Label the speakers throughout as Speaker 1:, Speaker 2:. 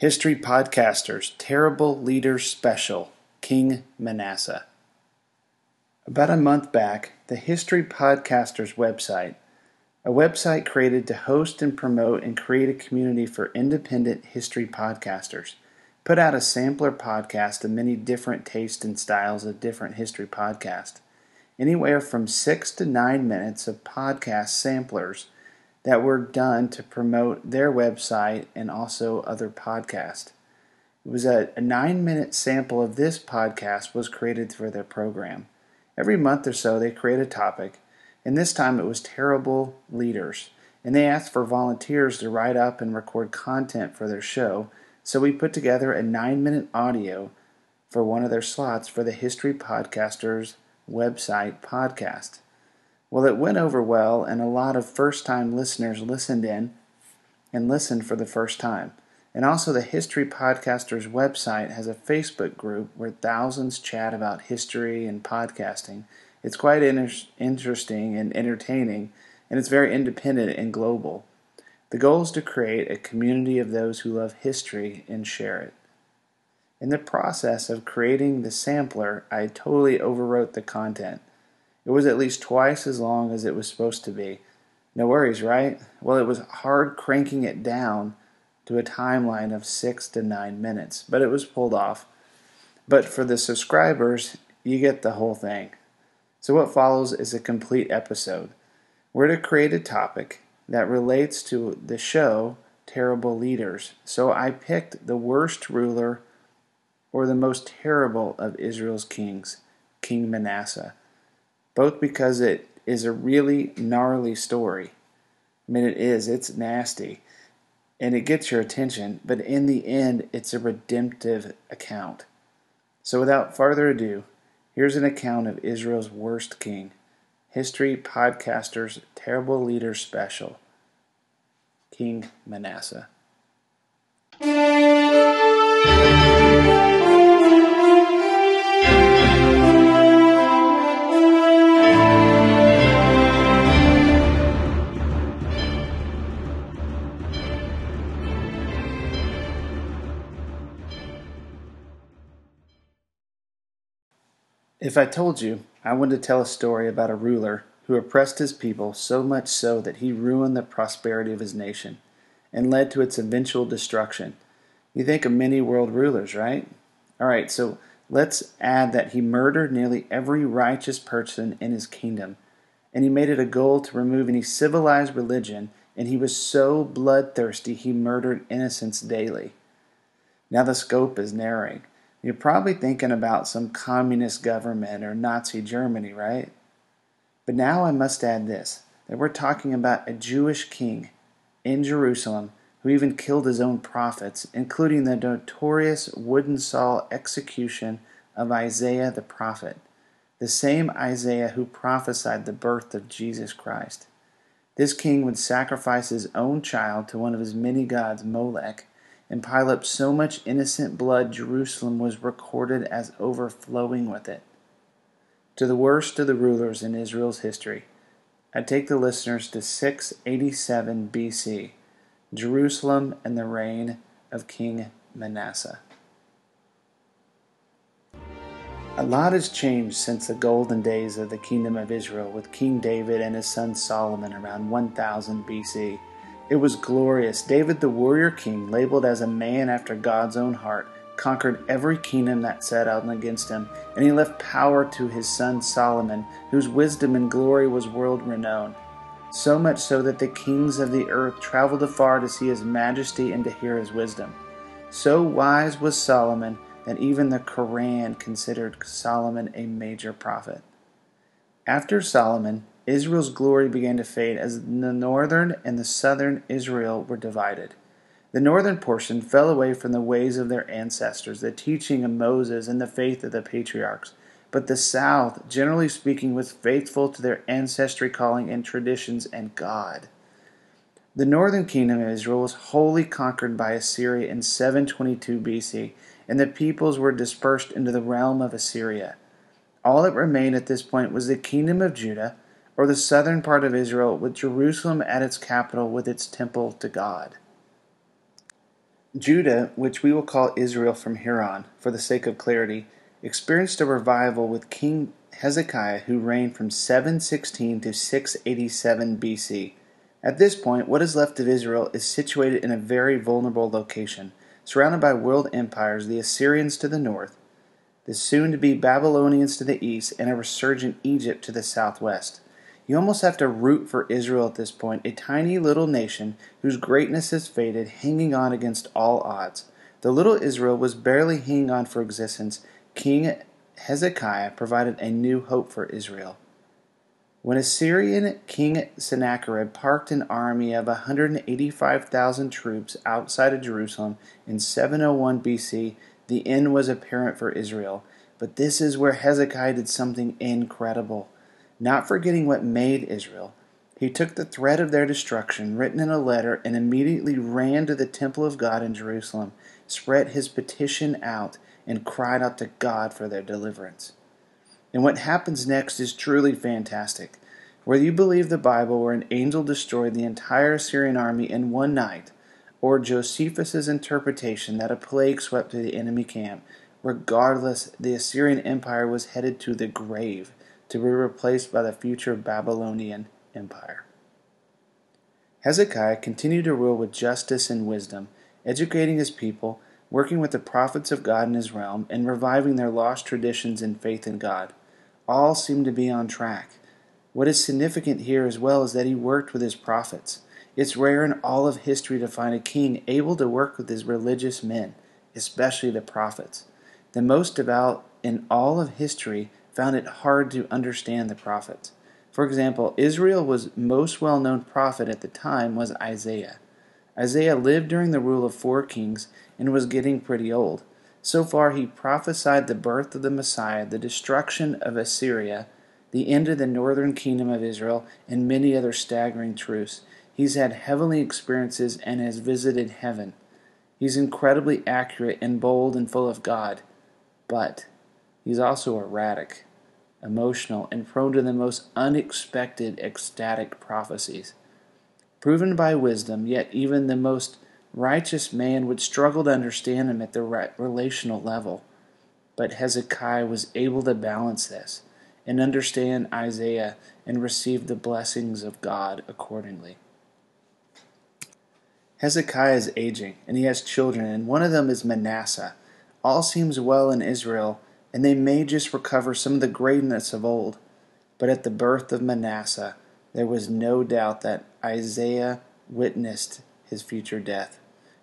Speaker 1: History Podcasters Terrible Leaders Special King Manasseh. About a month back, the History Podcasters website, a website created to host and promote and create a community for independent history podcasters, put out a sampler podcast of many different tastes and styles of different history podcasts, anywhere from six to nine minutes of podcast samplers that were done to promote their website and also other podcasts. It was a, a nine minute sample of this podcast was created for their program. Every month or so, they create a topic, and this time it was terrible leaders. And they asked for volunteers to write up and record content for their show, so we put together a nine minute audio for one of their slots for the History Podcasters website podcast. Well, it went over well, and a lot of first time listeners listened in and listened for the first time. And also, the History Podcasters website has a Facebook group where thousands chat about history and podcasting. It's quite inter- interesting and entertaining, and it's very independent and global. The goal is to create a community of those who love history and share it. In the process of creating the sampler, I totally overwrote the content. It was at least twice as long as it was supposed to be. No worries, right? Well, it was hard cranking it down to a timeline of six to nine minutes, but it was pulled off. But for the subscribers, you get the whole thing. So, what follows is a complete episode. We're to create a topic that relates to the show Terrible Leaders. So, I picked the worst ruler or the most terrible of Israel's kings, King Manasseh both because it is a really gnarly story. I mean, it is, it's nasty, and it gets your attention, but in the end, it's a redemptive account. So, without further ado, here's an account of Israel's worst king History Podcasters Terrible Leader Special King Manasseh. If I told you I wanted to tell a story about a ruler who oppressed his people so much so that he ruined the prosperity of his nation and led to its eventual destruction, you think of many world rulers, right? All right, so let's add that he murdered nearly every righteous person in his kingdom, and he made it a goal to remove any civilized religion, and he was so bloodthirsty he murdered innocents daily. Now the scope is narrowing. You're probably thinking about some communist government or Nazi Germany, right? But now I must add this that we're talking about a Jewish king in Jerusalem who even killed his own prophets, including the notorious wooden saw execution of Isaiah the prophet, the same Isaiah who prophesied the birth of Jesus Christ. This king would sacrifice his own child to one of his many gods, Molech, and pile up so much innocent blood, Jerusalem was recorded as overflowing with it. To the worst of the rulers in Israel's history, I take the listeners to 687 BC, Jerusalem and the reign of King Manasseh. A lot has changed since the golden days of the kingdom of Israel with King David and his son Solomon around 1000 BC. It was glorious. David, the warrior king, labeled as a man after God's own heart, conquered every kingdom that set out against him, and he left power to his son Solomon, whose wisdom and glory was world renowned. So much so that the kings of the earth traveled afar to see his majesty and to hear his wisdom. So wise was Solomon that even the Koran considered Solomon a major prophet. After Solomon, Israel's glory began to fade as the northern and the southern Israel were divided. The northern portion fell away from the ways of their ancestors, the teaching of Moses, and the faith of the patriarchs. But the south, generally speaking, was faithful to their ancestry calling and traditions and God. The northern kingdom of Israel was wholly conquered by Assyria in 722 BC, and the peoples were dispersed into the realm of Assyria. All that remained at this point was the kingdom of Judah, or the southern part of Israel, with Jerusalem at its capital with its temple to God. Judah, which we will call Israel from here on, for the sake of clarity, experienced a revival with King Hezekiah, who reigned from 716 to 687 BC. At this point, what is left of Israel is situated in a very vulnerable location, surrounded by world empires, the Assyrians to the north, the soon to be Babylonians to the east, and a resurgent Egypt to the southwest. You almost have to root for Israel at this point, a tiny little nation whose greatness has faded, hanging on against all odds. The little Israel was barely hanging on for existence. King Hezekiah provided a new hope for Israel. When Assyrian King Sennacherib parked an army of 185,000 troops outside of Jerusalem in 701 BC, the end was apparent for Israel. But this is where Hezekiah did something incredible. Not forgetting what made Israel, he took the threat of their destruction, written in a letter, and immediately ran to the temple of God in Jerusalem, spread his petition out, and cried out to God for their deliverance. And what happens next is truly fantastic. Whether you believe the Bible where an angel destroyed the entire Assyrian army in one night, or Josephus's interpretation that a plague swept through the enemy camp, regardless, the Assyrian Empire was headed to the grave to be replaced by the future Babylonian Empire. Hezekiah continued to rule with justice and wisdom, educating his people, working with the prophets of God in his realm, and reviving their lost traditions and faith in God. All seemed to be on track. What is significant here as well is that he worked with his prophets. It's rare in all of history to find a king able to work with his religious men, especially the prophets. The most devout in all of history found it hard to understand the prophets. For example, Israel's most well known prophet at the time was Isaiah. Isaiah lived during the rule of four kings and was getting pretty old. So far, he prophesied the birth of the Messiah, the destruction of Assyria, the end of the northern kingdom of Israel, and many other staggering truths. He's had heavenly experiences and has visited heaven. He's incredibly accurate and bold and full of God. But he's also erratic emotional, and prone to the most unexpected ecstatic prophecies. Proven by wisdom, yet even the most righteous man would struggle to understand him at the relational level. But Hezekiah was able to balance this and understand Isaiah and receive the blessings of God accordingly. Hezekiah is aging, and he has children, and one of them is Manasseh. All seems well in Israel and they may just recover some of the greatness of old. But at the birth of Manasseh, there was no doubt that Isaiah witnessed his future death.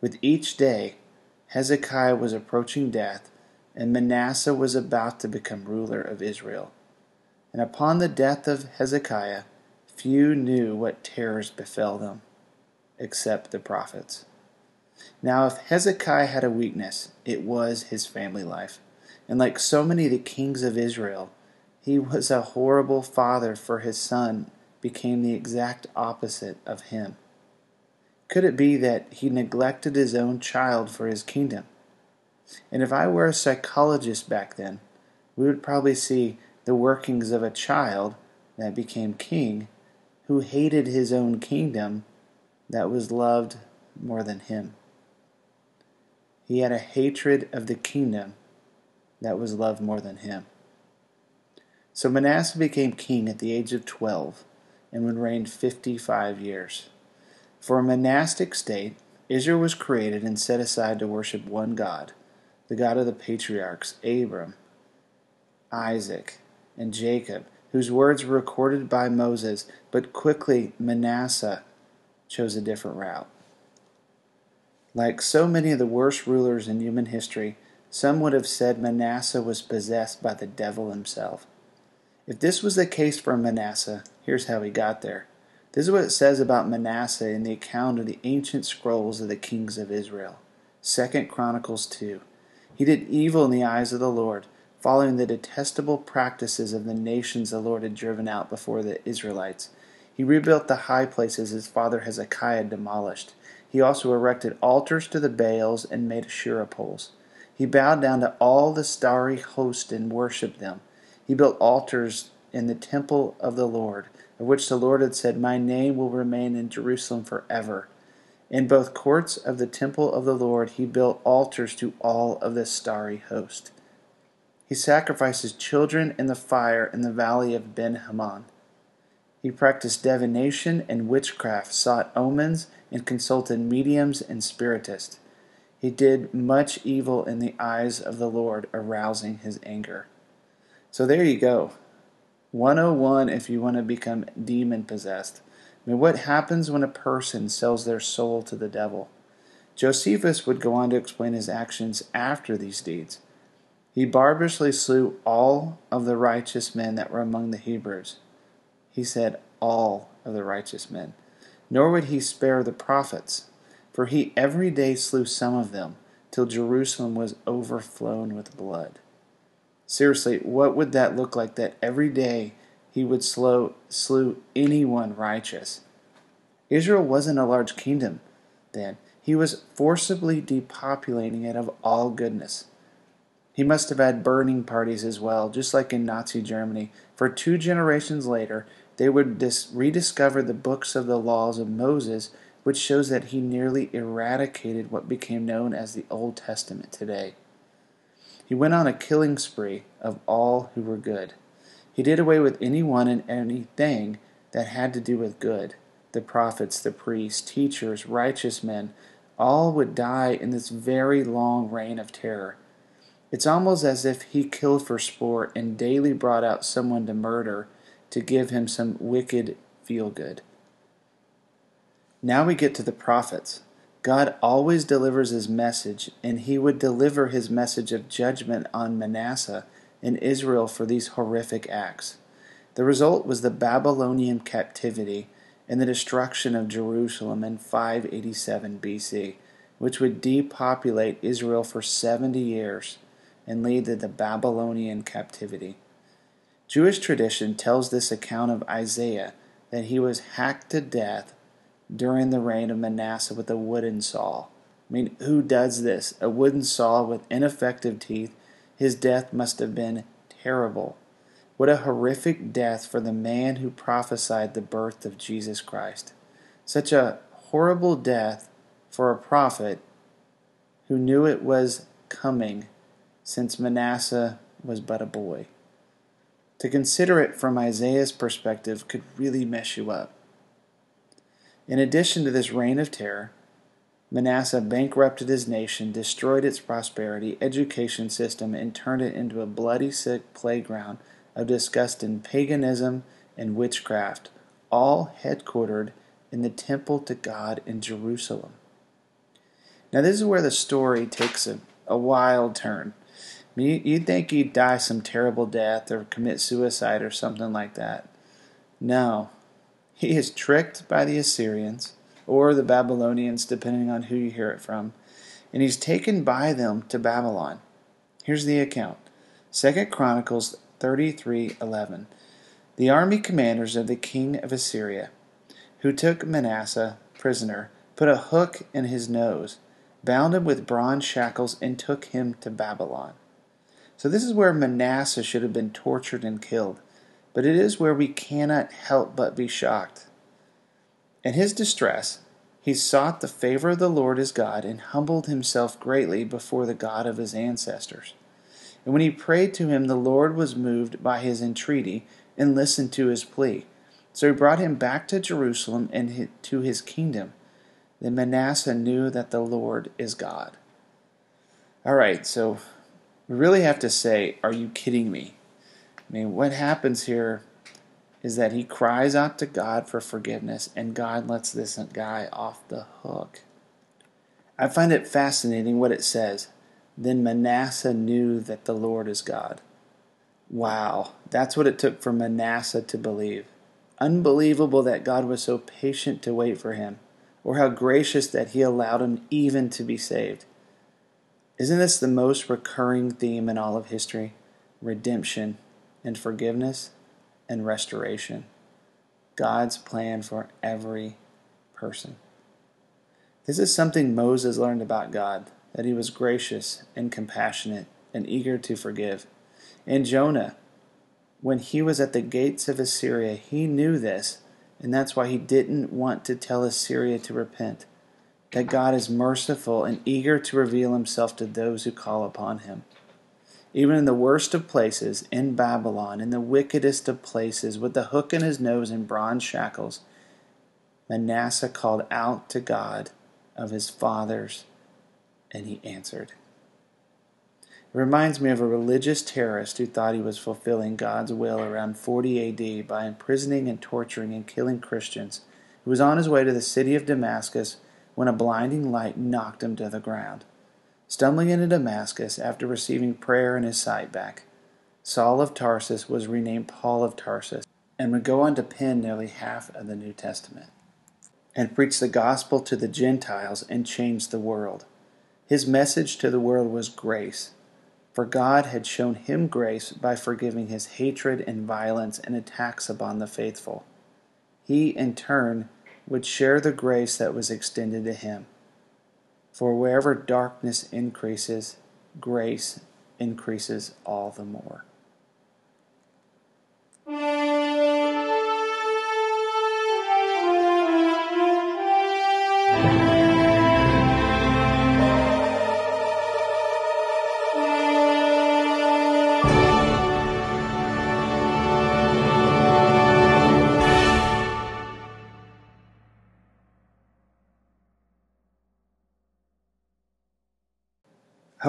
Speaker 1: With each day, Hezekiah was approaching death, and Manasseh was about to become ruler of Israel. And upon the death of Hezekiah, few knew what terrors befell them, except the prophets. Now, if Hezekiah had a weakness, it was his family life. And like so many of the kings of Israel, he was a horrible father for his son, became the exact opposite of him. Could it be that he neglected his own child for his kingdom? And if I were a psychologist back then, we would probably see the workings of a child that became king who hated his own kingdom that was loved more than him. He had a hatred of the kingdom that was loved more than him. So Manasseh became king at the age of 12 and would reign 55 years. For a monastic state, Israel was created and set aside to worship one God, the God of the patriarchs, Abram, Isaac, and Jacob, whose words were recorded by Moses, but quickly Manasseh chose a different route. Like so many of the worst rulers in human history, some would have said Manasseh was possessed by the devil himself. If this was the case for Manasseh, here's how he got there. This is what it says about Manasseh in the account of the ancient scrolls of the kings of Israel. 2 Chronicles 2. He did evil in the eyes of the Lord, following the detestable practices of the nations the Lord had driven out before the Israelites. He rebuilt the high places his father Hezekiah demolished. He also erected altars to the Baals and made Asherah poles. He bowed down to all the starry host and worshipped them. He built altars in the temple of the Lord, of which the Lord had said, My name will remain in Jerusalem forever. In both courts of the temple of the Lord, he built altars to all of the starry host. He sacrificed his children in the fire in the valley of Ben Hinnom. He practiced divination and witchcraft, sought omens, and consulted mediums and spiritists. He did much evil in the eyes of the Lord, arousing his anger. So there you go. 101 if you want to become demon possessed. I mean, what happens when a person sells their soul to the devil? Josephus would go on to explain his actions after these deeds. He barbarously slew all of the righteous men that were among the Hebrews. He said, all of the righteous men. Nor would he spare the prophets, for he every day slew some of them, till Jerusalem was overflown with blood. Seriously, what would that look like that every day he would slow, slew anyone righteous? Israel wasn't a large kingdom then. He was forcibly depopulating it of all goodness. He must have had burning parties as well, just like in Nazi Germany. For two generations later, they would dis- rediscover the books of the laws of Moses, which shows that he nearly eradicated what became known as the Old Testament today. He went on a killing spree of all who were good. He did away with anyone and anything that had to do with good. The prophets, the priests, teachers, righteous men, all would die in this very long reign of terror. It's almost as if he killed for sport and daily brought out someone to murder to give him some wicked feel good. Now we get to the prophets. God always delivers his message, and he would deliver his message of judgment on Manasseh and Israel for these horrific acts. The result was the Babylonian captivity and the destruction of Jerusalem in 587 BC, which would depopulate Israel for 70 years and lead to the Babylonian captivity. Jewish tradition tells this account of Isaiah that he was hacked to death during the reign of Manasseh with a wooden saw. I mean, who does this? A wooden saw with ineffective teeth. His death must have been terrible. What a horrific death for the man who prophesied the birth of Jesus Christ. Such a horrible death for a prophet who knew it was coming since Manasseh was but a boy. To consider it from Isaiah's perspective could really mess you up. In addition to this reign of terror, Manasseh bankrupted his nation, destroyed its prosperity, education system, and turned it into a bloody sick playground of disgusting paganism and witchcraft, all headquartered in the temple to God in Jerusalem. Now, this is where the story takes a, a wild turn. You'd think he'd die some terrible death or commit suicide or something like that. No. He is tricked by the Assyrians or the Babylonians, depending on who you hear it from, and he's taken by them to Babylon. Here's the account. 2 Chronicles 33:11. The army commanders of the king of Assyria, who took Manasseh prisoner, put a hook in his nose, bound him with bronze shackles, and took him to Babylon. So this is where Manasseh should have been tortured and killed, but it is where we cannot help but be shocked. In his distress, he sought the favor of the Lord his God and humbled himself greatly before the God of his ancestors. And when he prayed to him, the Lord was moved by his entreaty and listened to his plea. So he brought him back to Jerusalem and to his kingdom. Then Manasseh knew that the Lord is God. All right, so we really have to say, Are you kidding me? I mean, what happens here is that he cries out to God for forgiveness, and God lets this guy off the hook. I find it fascinating what it says. Then Manasseh knew that the Lord is God. Wow, that's what it took for Manasseh to believe. Unbelievable that God was so patient to wait for him, or how gracious that he allowed him even to be saved. Isn't this the most recurring theme in all of history? Redemption and forgiveness and restoration. God's plan for every person. This is something Moses learned about God that he was gracious and compassionate and eager to forgive. And Jonah, when he was at the gates of Assyria, he knew this, and that's why he didn't want to tell Assyria to repent. That God is merciful and eager to reveal himself to those who call upon him. Even in the worst of places, in Babylon, in the wickedest of places, with the hook in his nose and bronze shackles, Manasseh called out to God of his fathers, and he answered. It reminds me of a religious terrorist who thought he was fulfilling God's will around 40 AD by imprisoning and torturing and killing Christians, He was on his way to the city of Damascus when a blinding light knocked him to the ground. Stumbling into Damascus after receiving prayer and his sight back, Saul of Tarsus was renamed Paul of Tarsus and would go on to pen nearly half of the New Testament and preach the gospel to the Gentiles and change the world. His message to the world was grace, for God had shown him grace by forgiving his hatred and violence and attacks upon the faithful. He, in turn, would share the grace that was extended to him. For wherever darkness increases, grace increases all the more.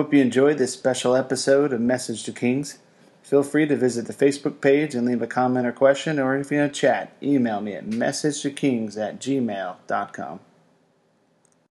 Speaker 1: Hope you enjoyed this special episode of Message to Kings. Feel free to visit the Facebook page and leave a comment or question, or if you want to chat, email me at messagetokings at gmail.com.